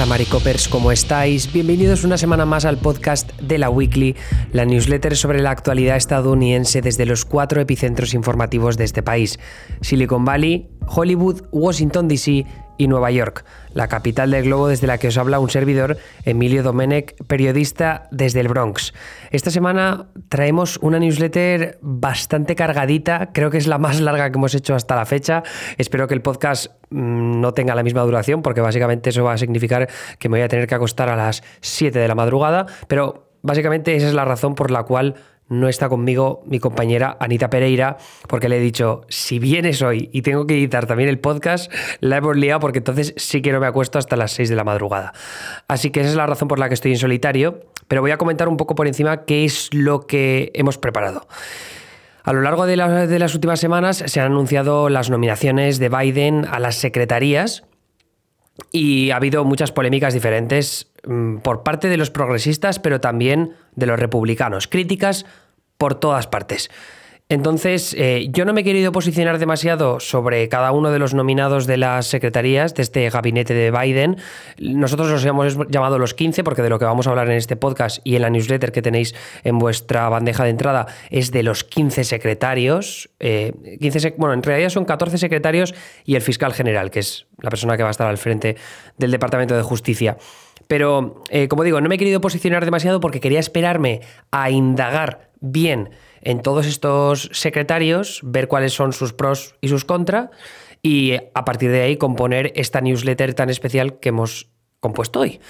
pasa, Maricopers? ¿Cómo estáis? Bienvenidos una semana más al podcast de la Weekly, la newsletter sobre la actualidad estadounidense desde los cuatro epicentros informativos de este país: Silicon Valley, Hollywood, Washington DC y Nueva York, la capital del globo desde la que os habla un servidor, Emilio Domenech, periodista desde el Bronx. Esta semana traemos una newsletter bastante cargadita, creo que es la más larga que hemos hecho hasta la fecha. Espero que el podcast mm, no tenga la misma duración, porque básicamente eso va a significar que me voy a tener que acostar a las 7 de la madrugada, pero básicamente esa es la razón por la cual no está conmigo mi compañera Anita Pereira, porque le he dicho, si vienes hoy y tengo que editar también el podcast, la hemos liado porque entonces sí que no me acuesto hasta las 6 de la madrugada. Así que esa es la razón por la que estoy en solitario, pero voy a comentar un poco por encima qué es lo que hemos preparado. A lo largo de, de las últimas semanas se han anunciado las nominaciones de Biden a las secretarías y ha habido muchas polémicas diferentes mm, por parte de los progresistas, pero también de los republicanos. Críticas por todas partes. Entonces, eh, yo no me he querido posicionar demasiado sobre cada uno de los nominados de las secretarías de este gabinete de Biden. Nosotros los hemos llamado los 15 porque de lo que vamos a hablar en este podcast y en la newsletter que tenéis en vuestra bandeja de entrada es de los 15 secretarios. 15 eh, bueno, en realidad son 14 secretarios y el fiscal general, que es la persona que va a estar al frente del Departamento de Justicia. Pero, eh, como digo, no me he querido posicionar demasiado porque quería esperarme a indagar bien en todos estos secretarios, ver cuáles son sus pros y sus contras y a partir de ahí componer esta newsletter tan especial que hemos compuesto hoy.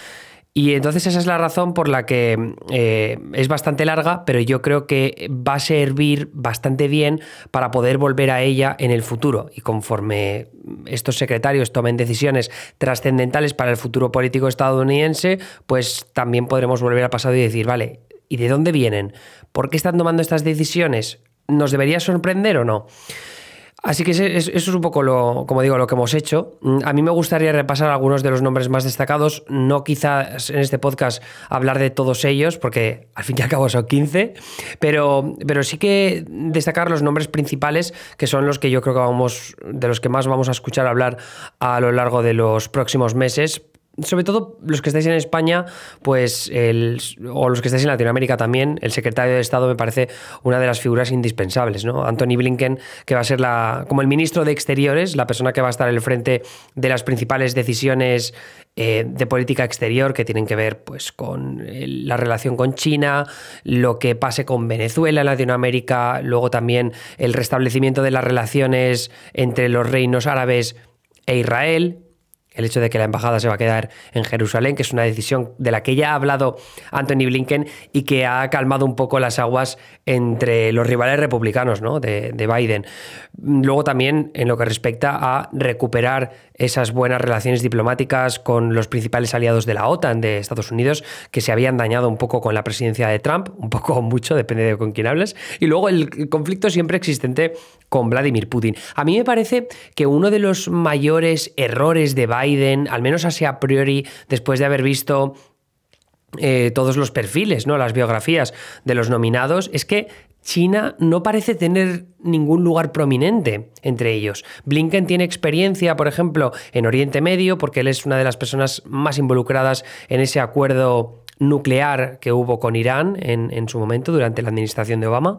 Y entonces esa es la razón por la que eh, es bastante larga, pero yo creo que va a servir bastante bien para poder volver a ella en el futuro. Y conforme estos secretarios tomen decisiones trascendentales para el futuro político estadounidense, pues también podremos volver al pasado y decir, vale, ¿Y de dónde vienen? ¿Por qué están tomando estas decisiones? ¿Nos debería sorprender o no? Así que eso es un poco lo, como digo, lo que hemos hecho. Mm, a mí me gustaría repasar algunos de los nombres más destacados, no quizás en este podcast hablar de todos ellos, porque al fin y al cabo son 15, pero, pero sí que destacar los nombres principales, que son los que yo creo que vamos, de los que más vamos a escuchar hablar a lo largo de los próximos meses, sobre todo los que estáis en España, pues el, o los que estáis en Latinoamérica también, el secretario de Estado me parece una de las figuras indispensables, ¿no? Anthony Blinken, que va a ser la, como el ministro de Exteriores, la persona que va a estar al frente de las principales decisiones eh, de política exterior que tienen que ver pues, con la relación con China, lo que pase con Venezuela en Latinoamérica, luego también el restablecimiento de las relaciones entre los reinos árabes e Israel, el hecho de que la embajada se va a quedar en Jerusalén, que es una decisión de la que ya ha hablado Anthony Blinken y que ha calmado un poco las aguas entre los rivales republicanos ¿no? de, de Biden. Luego también en lo que respecta a recuperar esas buenas relaciones diplomáticas con los principales aliados de la OTAN de Estados Unidos, que se habían dañado un poco con la presidencia de Trump, un poco o mucho, depende de con quién hables, y luego el conflicto siempre existente con Vladimir Putin. A mí me parece que uno de los mayores errores de Biden, al menos así a priori, después de haber visto eh, todos los perfiles, ¿no? las biografías de los nominados, es que China no parece tener ningún lugar prominente entre ellos. Blinken tiene experiencia, por ejemplo, en Oriente Medio, porque él es una de las personas más involucradas en ese acuerdo nuclear que hubo con Irán en, su momento durante la administración de Obama.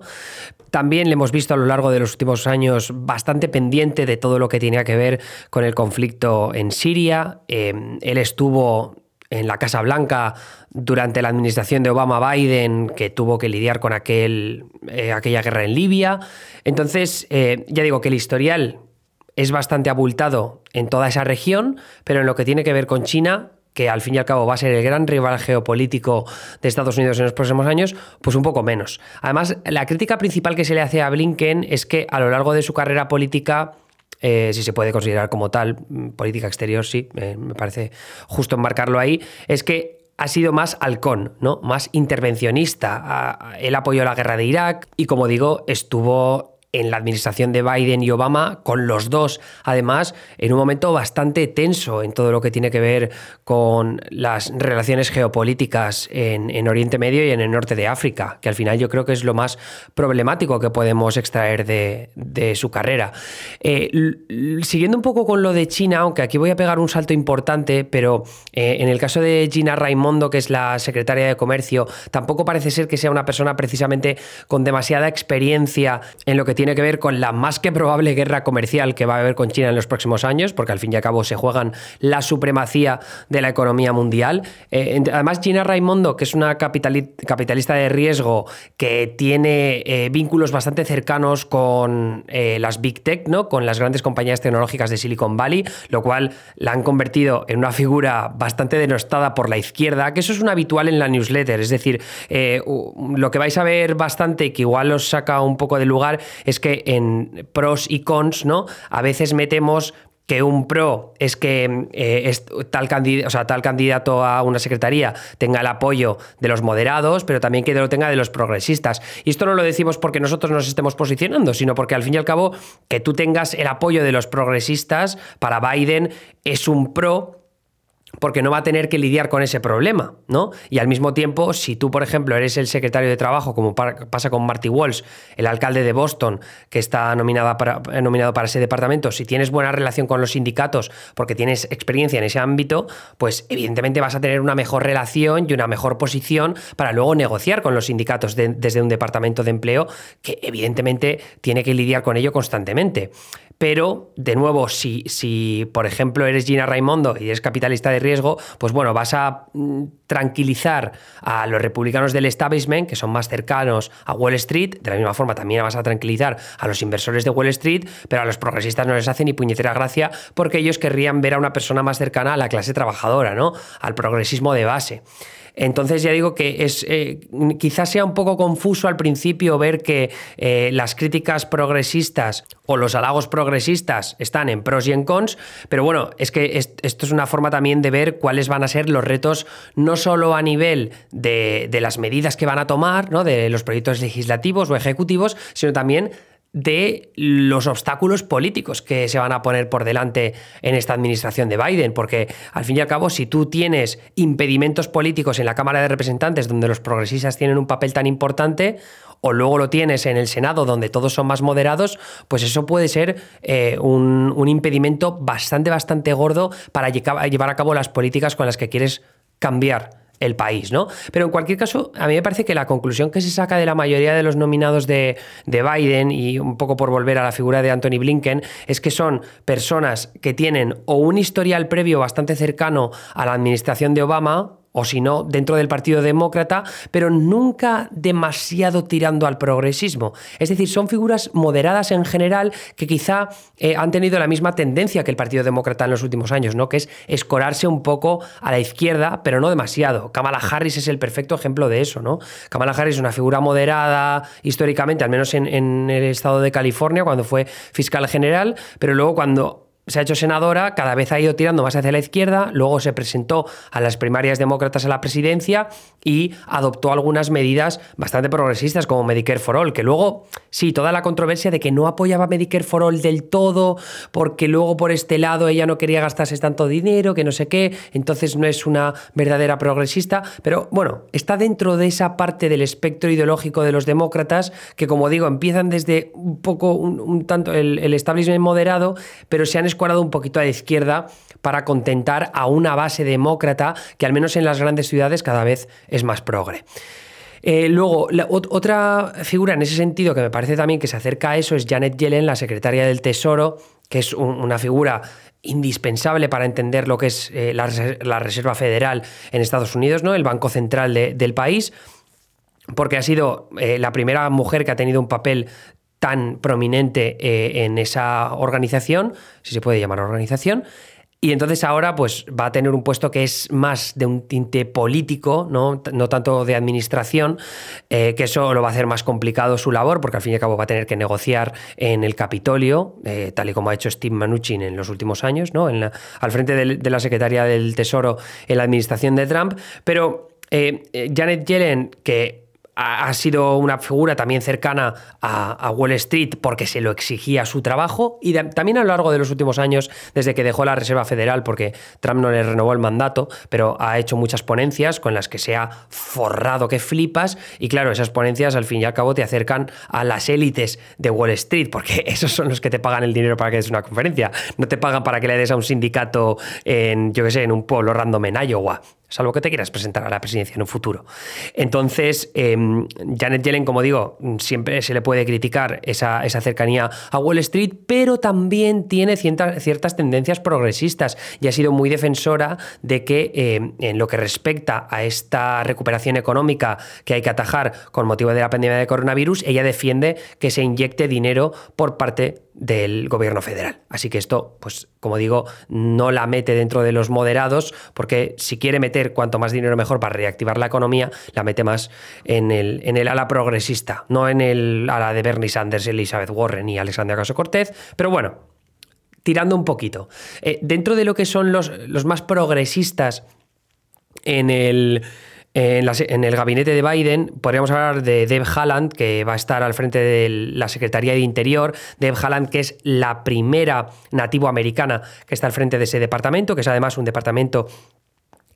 También le hemos visto a lo largo de los últimos años bastante pendiente de todo lo que tenía que ver con el conflicto en Siria. Eh, él estuvo en la Casa Blanca durante la administración de Obama-Biden, que tuvo que lidiar con aquel, eh, aquella guerra en Libia. Entonces, eh, ya digo que el historial es bastante abultado en toda esa región, pero en lo que tiene que ver con China, que al fin y al cabo va a ser el gran rival geopolítico de Estados Unidos en los próximos años, pues un poco menos. Además, la crítica principal que se le hace a Blinken es que a lo largo de su carrera política eh, si se puede considerar como tal, mm, política exterior, sí, eh, me parece justo enmarcarlo ahí, es que ha sido más halcón, ¿no? Más intervencionista. él apoyó la guerra de Irak y, como digo, estuvo en la administración de Biden y Obama, con los dos, además, en un momento bastante tenso en todo lo que tiene que ver con las relaciones geopolíticas en, Oriente Medio y en el norte de África, que al final yo creo que es lo más problemático que podemos extraer de, su carrera. Eh, siguiendo un poco con lo de China, aunque aquí voy a pegar un salto importante, pero eh, en el caso de Gina Raimondo, que es la secretaria de Comercio, tampoco parece ser que sea una persona precisamente con demasiada experiencia en lo que tiene que ver con la más que probable guerra comercial que va a haber con China en los próximos años, porque al fin y al cabo se juegan la supremacía de la economía mundial. Eh, además, Gina Raimondo, que es una capitalista de riesgo que tiene eh, vínculos bastante cercanos con eh, las Big Tech, ¿no? con las grandes compañías tecnológicas de Silicon Valley, lo cual la han convertido en una figura bastante denostada por la izquierda, que eso es un habitual en la newsletter. Es decir, lo que vais a ver bastante, que igual os saca un poco de lugar, que en pros y cons, ¿no? A veces metemos que un pro es que eh, tal, o sea, tal candidato a una secretaría tenga el apoyo de los moderados, pero también que lo tenga de los progresistas. Y esto no lo decimos porque nosotros nos estemos posicionando, sino porque al fin y al cabo que tú tengas el apoyo de los progresistas para Biden es un pro porque no va a tener que lidiar con ese problema, ¿no? Y al mismo tiempo, si tú, por ejemplo, eres el secretario de Trabajo, como pasa con Marty Walsh, el alcalde de Boston, que está nominada para, nominado para ese departamento, si tienes buena relación con los sindicatos porque tienes experiencia en ese ámbito, pues evidentemente vas a tener una mejor relación y una mejor posición para luego negociar con los sindicatos desde un departamento de empleo que evidentemente tiene que lidiar con ello constantemente. Pero, de nuevo, si, si por ejemplo eres Gina Raimondo y eres capitalista de riesgo, pues bueno, vas a mm, tranquilizar a los republicanos del establishment, que son más cercanos a Wall Street, de la misma forma también vas a tranquilizar a los inversores de Wall Street, pero a los progresistas no les hace ni puñetera gracia porque ellos querrían ver a una persona más cercana a la clase trabajadora, ¿no? Al progresismo de base. Entonces ya digo que es eh, quizás sea un poco confuso al principio ver que eh, las críticas progresistas o los halagos progresistas están en pros y en cons, pero bueno, es que esto es una forma también de ver cuáles van a ser los retos, no solo a nivel de, de las medidas que van a tomar, ¿no? de los proyectos legislativos o ejecutivos, sino también de los obstáculos políticos que se van a poner por delante en esta administración de Biden, porque al fin y al cabo, si tú tienes impedimentos políticos en la Cámara de Representantes, donde los progresistas tienen un papel tan importante, o luego lo tienes en el Senado, donde todos son más moderados, pues eso puede ser eh, un, un impedimento bastante, bastante gordo para llevar a cabo las políticas con las que quieres cambiar el país, ¿no? Pero en cualquier caso, a mí me parece que la conclusión que se saca de la mayoría de los nominados de, de, Biden, y un poco por volver a la figura de Anthony Blinken, es que son personas que tienen o un historial previo bastante cercano a la administración de Obama, o si no, dentro del Partido Demócrata, pero nunca demasiado tirando al progresismo. Es decir, son figuras moderadas en general que quizá eh, han tenido la misma tendencia que el Partido Demócrata en los últimos años, ¿no? Que es escorarse un poco a la izquierda, pero no demasiado. Kamala Harris es el perfecto ejemplo de eso, ¿no? Kamala Harris es una figura moderada históricamente, al menos en, en el estado de California, cuando fue fiscal general, pero luego cuando se ha hecho senadora, cada vez ha ido tirando más hacia la izquierda, luego se presentó a las primarias demócratas a la presidencia y adoptó algunas medidas bastante progresistas como Medicare for All, que luego, sí, toda la controversia de que no apoyaba Medicare for All del todo, porque luego por este lado ella no quería gastarse tanto dinero, que no sé qué, entonces no es una verdadera progresista, pero bueno, está dentro de esa parte del espectro ideológico de los demócratas que, como digo, empiezan desde un poco, un, tanto el, el establishment moderado, pero se han escuadrado un poquito a la izquierda para contentar a una base demócrata que al menos en las grandes ciudades cada vez es más progre. Eh, luego, otra figura en ese sentido que me parece también que se acerca a eso es Janet Yellen, la secretaria del Tesoro, que es una figura indispensable para entender lo que es eh, la, Reserva Federal en Estados Unidos, ¿no? el Banco Central del país, porque ha sido eh, la primera mujer que ha tenido un papel tan prominente en esa organización, si se puede llamar organización, y entonces ahora pues va a tener un puesto que es más de un tinte político, no, no tanto de administración, eh, que eso lo va a hacer más complicado su labor, porque al fin y al cabo va a tener que negociar en el Capitolio, eh, tal y como ha hecho Steve Mnuchin en los últimos años, ¿no? Al frente de, la Secretaría del Tesoro en la administración de Trump. Pero eh, Janet Yellen, que ha, sido una figura también cercana a, Wall Street porque se lo exigía su trabajo y también a lo largo de los últimos años, desde que dejó la Reserva Federal, porque Trump no le renovó el mandato, pero ha hecho muchas ponencias con las que se ha forrado que flipas y claro, esas ponencias al fin y al cabo te acercan a las élites de Wall Street, porque esos son los que te pagan el dinero para que des una conferencia, no te pagan para que le des a un sindicato en, yo qué sé, en un pueblo random en Iowa salvo que te quieras presentar a la presidencia en un futuro. Entonces, em, Janet Yellen, como digo, siempre se le puede criticar esa, cercanía a Wall Street, pero también tiene ciertas, tendencias progresistas y ha sido muy defensora de que em, en lo que respecta a esta recuperación económica que hay que atajar con motivo de la pandemia de coronavirus, ella defiende que se inyecte dinero por parte del gobierno federal. Así que esto, pues como digo, no la mete dentro de los moderados, porque si quiere meter cuanto más dinero mejor para reactivar la economía, la mete más en el, en el ala progresista, no en el ala de Bernie Sanders, Elizabeth Warren y Alexandria Caso Cortez. Pero bueno, tirando un poquito. Eh, dentro de lo que son los, los más progresistas en el en, el gabinete de Biden podríamos hablar de Deb Haaland, que va a estar al frente de la Secretaría de Interior. Deb Haaland, que es la primera nativo americana que está al frente de ese departamento, que es además un departamento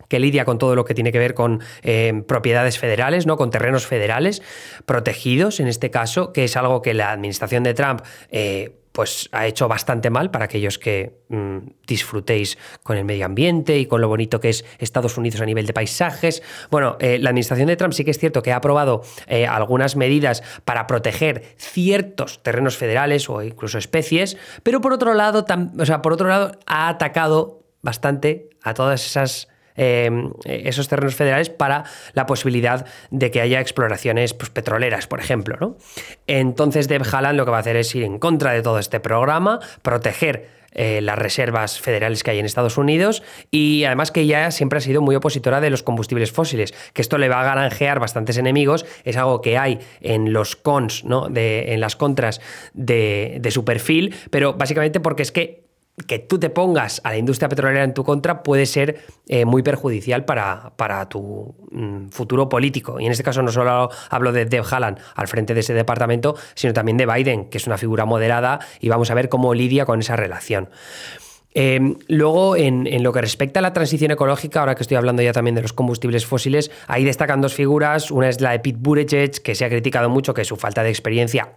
que lidia con todo lo que tiene que ver con eh, propiedades federales, ¿no? con terrenos federales protegidos, en este caso, que es algo que la administración de Trump eh, pues ha hecho bastante mal para aquellos que mm, disfrutéis con el medio ambiente y con lo bonito que es Estados Unidos a nivel de paisajes. Bueno, eh, la administración de Trump sí que es cierto que ha aprobado eh, algunas medidas para proteger ciertos terrenos federales o incluso especies, pero por otro lado, o sea, por otro lado ha atacado bastante a todas esas Em, esos terrenos federales para la posibilidad de que haya exploraciones pues, petroleras, por ejemplo. ¿no? Entonces, Deb Haaland lo que va a hacer es ir en contra de todo este programa, proteger eh, las reservas federales que hay en Estados Unidos y además que ella siempre ha sido muy opositora de los combustibles fósiles, que esto le va a granjear bastantes enemigos, es algo que hay en los cons, ¿no? de, en las contras de, de su perfil, pero básicamente porque es que que tú te pongas a la industria petrolera en tu contra puede ser eh, muy perjudicial para, para tu mm, futuro político. Y en este caso no solo hablo de Deb Haaland al frente de ese departamento, sino también de Biden, que es una figura moderada, y vamos a ver cómo lidia con esa relación. Eh, luego, en, en, lo que respecta a la transición ecológica, ahora que estoy hablando ya también de los combustibles fósiles, ahí destacan dos figuras. Una es la de Pete Buttigieg, que se ha criticado mucho que su falta de experiencia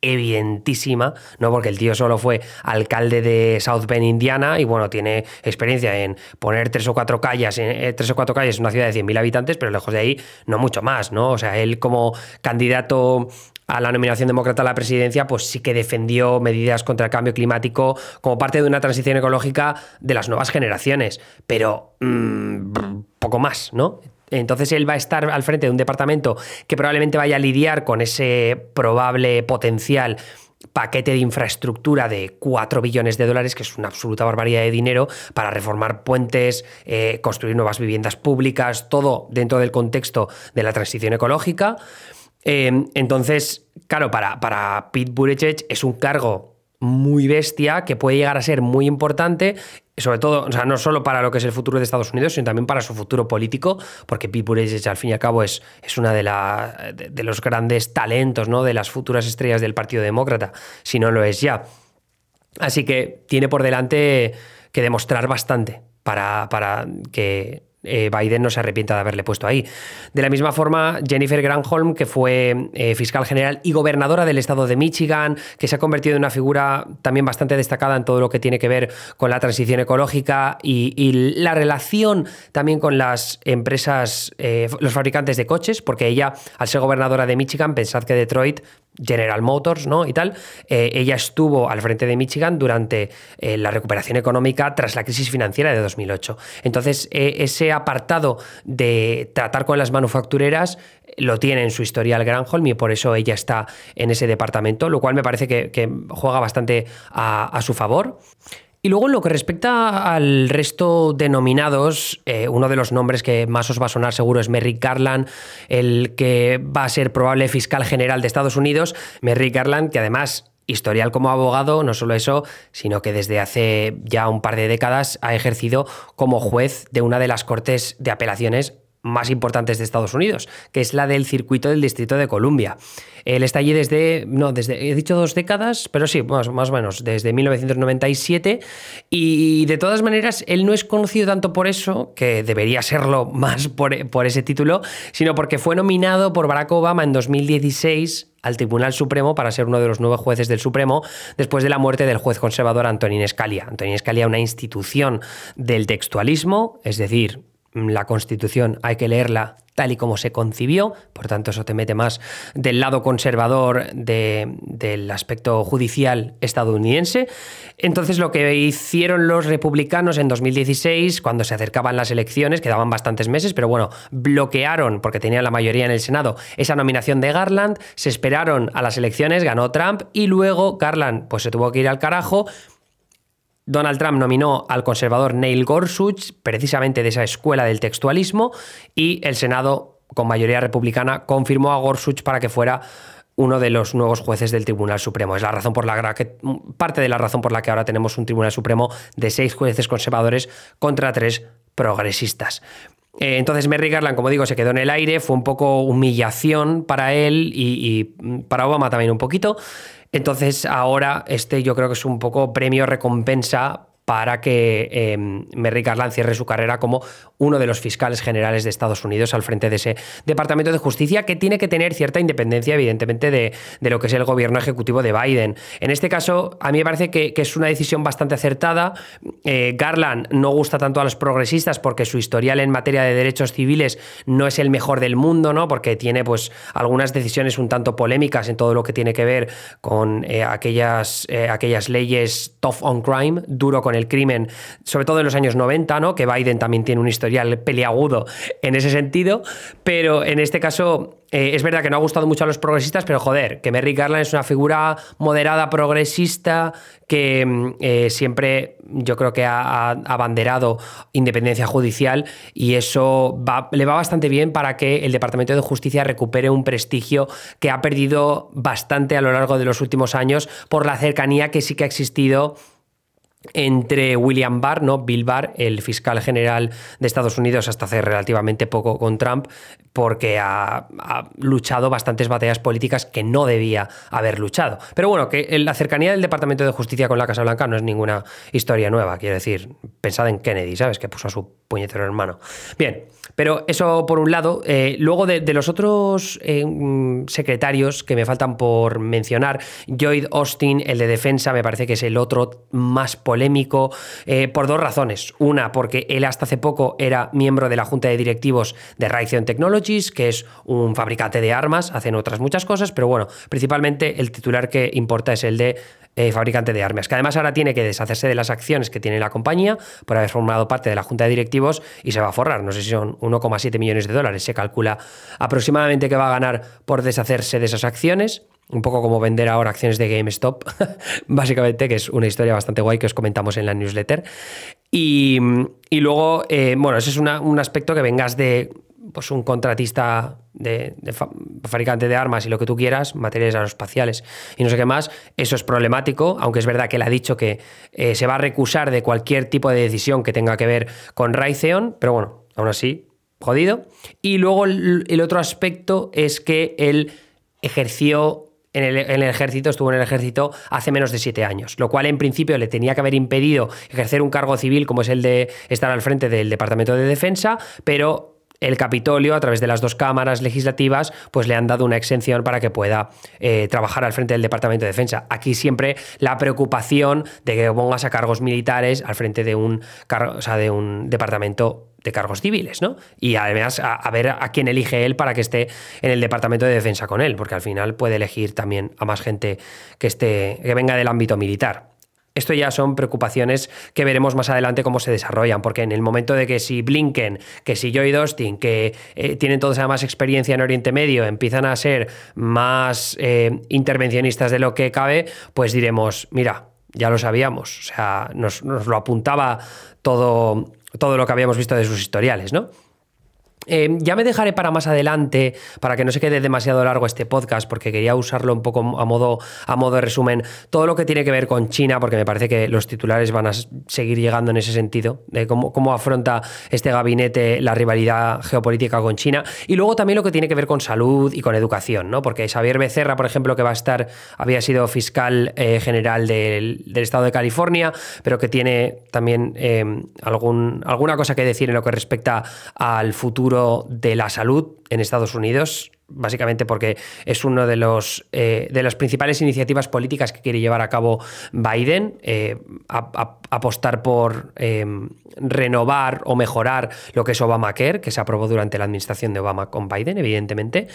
evidentísima, ¿no? Porque el tío solo fue alcalde de South Bend, Indiana, y bueno, tiene experiencia en poner tres o cuatro calles, en, eh, tres o cuatro calles en una ciudad de 100.000 habitantes, pero lejos de ahí no mucho más, ¿no? O sea, él como candidato a la nominación demócrata a la presidencia, pues sí que defendió medidas contra el cambio climático como parte de una transición ecológica de las nuevas generaciones, pero mm, poco más, ¿no? Entonces él va a estar al frente de un departamento que probablemente vaya a lidiar con ese probable potencial paquete de infraestructura de 4 billones de dólares, que es una absoluta barbaridad de dinero, para reformar puentes, eh, construir nuevas viviendas públicas, todo dentro del contexto de la transición ecológica. Eh, entonces, claro, para, para Pete Buttigieg es un cargo muy bestia que puede llegar a ser muy importante sobre todo, o sea, no solo para lo que es el futuro de Estados Unidos, sino también para su futuro político, porque Pete Buttigieg al fin y al cabo es, es de, de, los grandes talentos, ¿no? De las futuras estrellas del Partido Demócrata, si no lo es ya. Así que tiene por delante que demostrar bastante para, para que eh, Biden no se arrepienta de haberle puesto ahí. De la misma forma, Jennifer Granholm, que fue eh, fiscal general y gobernadora del estado de Michigan, que se ha convertido en una figura también bastante destacada en todo lo que tiene que ver con la transición ecológica y, la relación también con las empresas, eh, los fabricantes de coches, porque ella, al ser gobernadora de Michigan, pensad que Detroit General Motors, ¿no? Y tal. ella estuvo al frente de Michigan durante la recuperación económica tras la crisis financiera de 2008. Entonces, ese apartado de tratar con las manufactureras lo tiene en su historial Granholm y por eso ella está en ese departamento, lo cual me parece que, juega bastante a, su favor. Y luego en lo que respecta al resto de nominados, eh, uno de los nombres que más os va a sonar seguro es Merrick Garland, el que va a ser probable fiscal general de Estados Unidos. Merrick Garland, que además historial como abogado, no solo eso, sino que desde hace ya un par de décadas ha ejercido como juez de una de las cortes de apelaciones más importantes de Estados Unidos, que es la del circuito del Distrito de Columbia. Él está allí desde, no, desde, he dicho dos décadas, pero sí, más, más o menos, desde 1997. Y de todas maneras, él no es conocido tanto por eso, que debería serlo más por, por ese título, sino porque fue nominado por Barack Obama en 2016 al Tribunal Supremo para ser uno de los nueve jueces del Supremo después de la muerte del juez conservador Antonín Scalia. Antonín Scalia, una institución del textualismo, es decir, la Constitución hay que leerla tal y como se concibió, por tanto eso te mete más del lado conservador del aspecto judicial estadounidense. Entonces lo que hicieron los republicanos en 2016, cuando se acercaban las elecciones, quedaban bastantes meses, pero bueno, bloquearon, porque tenían la mayoría en el Senado, esa nominación de Garland, se esperaron a las elecciones, ganó Trump y luego Garland pues se tuvo que ir al carajo Donald Trump nominó al conservador Neil Gorsuch, precisamente de esa escuela del textualismo, y el Senado, con mayoría republicana, confirmó a Gorsuch para que fuera uno de los nuevos jueces del Tribunal Supremo. Es la razón por la que parte de la razón por la que ahora tenemos un Tribunal Supremo de seis jueces conservadores contra tres progresistas. Eh, entonces Merrick Garland, como digo, se quedó en el aire, fue un poco humillación para él y para Obama también un poquito. Entonces ahora este yo creo que es un poco premio recompensa para que eh, Merrick Garland cierre su carrera como uno de los fiscales generales de Estados Unidos al frente de ese Departamento de Justicia que tiene que tener cierta independencia, evidentemente, de, lo que es el gobierno ejecutivo de Biden. En este caso, a mí me parece que, es una decisión bastante acertada. Eh, Garland no gusta tanto a los progresistas porque su historial en materia de derechos civiles no es el mejor del mundo, ¿no? Porque tiene pues algunas decisiones un tanto polémicas en todo lo que tiene que ver con eh, aquellas, aquellas leyes tough on crime, duro con el crimen, sobre todo en los años 90, ¿no? que Biden también tiene un historial peliagudo en ese sentido, pero en este caso eh, es verdad que no ha gustado mucho a los progresistas, pero joder, que Merrick Garland es una figura moderada, progresista, que mm, eh, siempre yo creo que ha, abanderado independencia judicial y eso le va bastante bien para que el Departamento de Justicia recupere un prestigio que ha perdido bastante a lo largo de los últimos años por la cercanía que sí que ha existido entre William Barr, ¿no? Bill Barr, el fiscal general de Estados Unidos hasta hace relativamente poco con Trump, porque ha, luchado bastantes batallas políticas que no debía haber luchado. Pero bueno, que la cercanía del Departamento de Justicia con la Casa Blanca no es ninguna historia nueva, quiero decir, pensad en Kennedy, ¿sabes? Que puso a su puñetero hermano. Bien, pero eso por un lado. Eh, luego de, los otros eh, secretarios que me faltan por mencionar, Lloyd Austin, el de defensa, me parece que es el otro más polémico eh, por dos razones. Una, porque él hasta hace poco era miembro de la junta de directivos de Raytheon Technologies, que es un fabricante de armas, hacen otras muchas cosas, pero bueno, principalmente el titular que importa es el de eh, fabricante de armas, que además ahora tiene que deshacerse de las acciones que tiene la compañía por haber formado parte de la junta de directivos y se va a forrar. No sé si son 1,7 millones de dólares. Se calcula aproximadamente que va a ganar por deshacerse de esas acciones. Un poco como vender ahora acciones de GameStop, básicamente, que es una historia bastante guay que os comentamos en la newsletter. Y, luego, eh, bueno, ese es un aspecto que vengas de pues un contratista de, fabricante de armas y lo que tú quieras, materiales aeroespaciales y no sé qué más, eso es problemático, aunque es verdad que él ha dicho que eh, se va a recusar de cualquier tipo de decisión que tenga que ver con Raytheon, pero bueno, aún así, jodido. Y luego el, otro aspecto es que él ejerció en el, en el, ejército, estuvo en el ejército hace menos de siete años, lo cual en principio le tenía que haber impedido ejercer un cargo civil como es el de estar al frente del Departamento de Defensa, pero el Capitolio, a través de las dos cámaras legislativas, pues le han dado una exención para que pueda eh, trabajar al frente del Departamento de Defensa. Aquí siempre la preocupación de que pongas a cargos militares al frente de un, o sea, de un departamento de cargos civiles, ¿no? Y además a, ver a quién elige él para que esté en el Departamento de Defensa con él, porque al final puede elegir también a más gente que esté que venga del ámbito militar. Esto ya son preocupaciones que veremos más adelante cómo se desarrollan, porque en el momento de que si Blinken, que si Joy Austin, que eh, tienen todos más experiencia en Oriente Medio, empiezan a ser más eh, intervencionistas de lo que cabe, pues diremos, mira, ya lo sabíamos, o sea, nos, lo apuntaba todo, todo lo que habíamos visto de sus historiales, ¿no? Eh, ya me dejaré para más adelante, para que no se quede demasiado largo este podcast, porque quería usarlo un poco a modo, a modo de resumen, todo lo que tiene que ver con China, porque me parece que los titulares van a seguir llegando en ese sentido, de cómo, cómo afronta este gabinete la rivalidad geopolítica con China, y luego también lo que tiene que ver con salud y con educación, ¿no? porque Xavier Becerra, por ejemplo, que va a estar, había sido fiscal eh, general del, estado de California, pero que tiene también eh, algún, alguna cosa que decir en lo que respecta al futuro de la salud en Estados Unidos, básicamente porque es una de, los, eh, de las principales iniciativas políticas que quiere llevar a cabo Biden, eh, apostar por eh, renovar o mejorar lo que es Obamacare, que se aprobó durante la administración de Obama con Biden, evidentemente.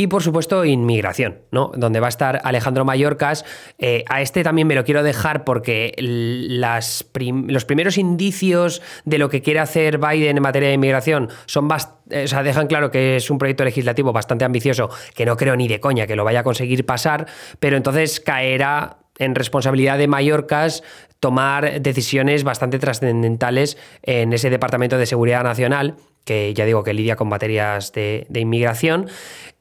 Y por supuesto, inmigración, ¿no? Donde va a estar Alejandro Mallorcas. Eh, a este también me lo quiero dejar porque los primeros indicios de lo que quiere hacer Biden en materia de inmigración son eh, o sea, dejan claro que es un proyecto legislativo bastante ambicioso, que no creo ni de coña que lo vaya a conseguir pasar, pero entonces caerá en responsabilidad de Mallorcas tomar decisiones bastante trascendentales en ese Departamento de Seguridad Nacional que ya digo que lidia con materias de, inmigración.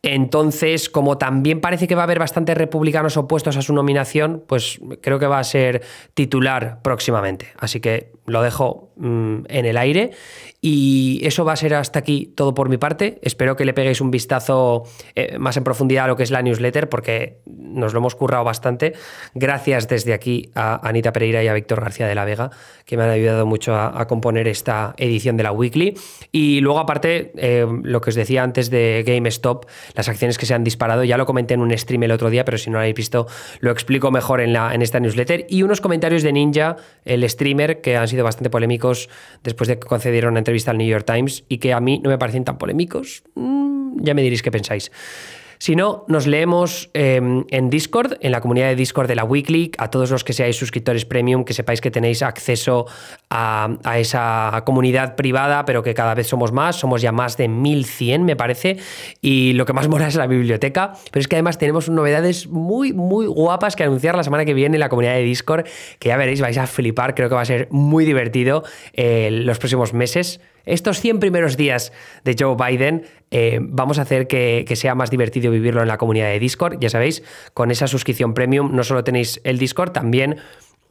Entonces, como también parece que va a haber bastantes republicanos opuestos a su nominación, pues creo que va a ser titular próximamente. Así que lo dejo mm, en el aire. Y eso va a ser hasta aquí todo por mi parte. Espero que le peguéis un vistazo eh, más en profundidad a lo que es la newsletter, porque nos lo hemos currado bastante. Gracias desde aquí a Anita Pereira y a Víctor García de la Vega, que me han ayudado mucho a, a componer esta edición de la Weekly. Y y luego, aparte, eh, lo que os decía antes de GameStop, las acciones que se han disparado, ya lo comenté en un stream el otro día, pero si no lo habéis visto, lo explico mejor en, la, en esta newsletter. Y unos comentarios de Ninja, el streamer, que han sido bastante polémicos después de que concedieron una entrevista al New York Times y que a mí no me parecen tan polémicos. Mm, ya me diréis qué pensáis. Si no, nos leemos em, en Discord, en la comunidad de Discord de la Weekly, a todos los que seáis suscriptores premium, que sepáis que tenéis acceso a, esa comunidad privada, pero que cada vez somos más, somos ya más de 1100 me parece, y lo que más mola es la biblioteca, pero es que además tenemos novedades muy, muy guapas que anunciar la semana que viene en la comunidad de Discord, que ya veréis, vais a flipar, creo que va a ser muy divertido eh, los próximos meses estos 100 primeros días de Joe Biden eh, vamos a hacer que, sea más divertido vivirlo en la comunidad de Discord. Ya sabéis, con esa suscripción premium no solo tenéis el Discord, también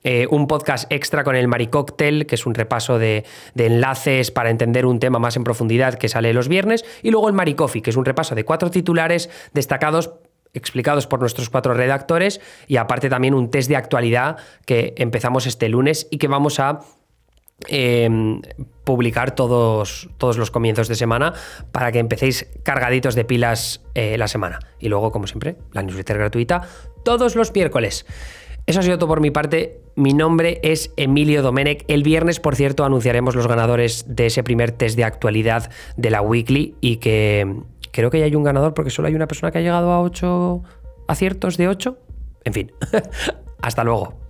eh, un podcast extra con el Maricóctel, que es un repaso de, enlaces para entender un tema más en profundidad que sale los viernes, y luego el Maricoffee, que es un repaso de cuatro titulares destacados explicados por nuestros cuatro redactores y aparte también un test de actualidad que empezamos este lunes y que vamos a Em, publicar todos, todos los comienzos de semana para que empecéis cargaditos de pilas eh, la semana. Y luego, como siempre, la newsletter gratuita todos los miércoles. Eso ha sido todo por mi parte. Mi nombre es Emilio Domenech. El viernes, por cierto, anunciaremos los ganadores de ese primer test de actualidad de la Weekly y que creo que ya hay un ganador porque solo hay una persona que ha llegado a 8 aciertos de 8. En fin, hasta luego.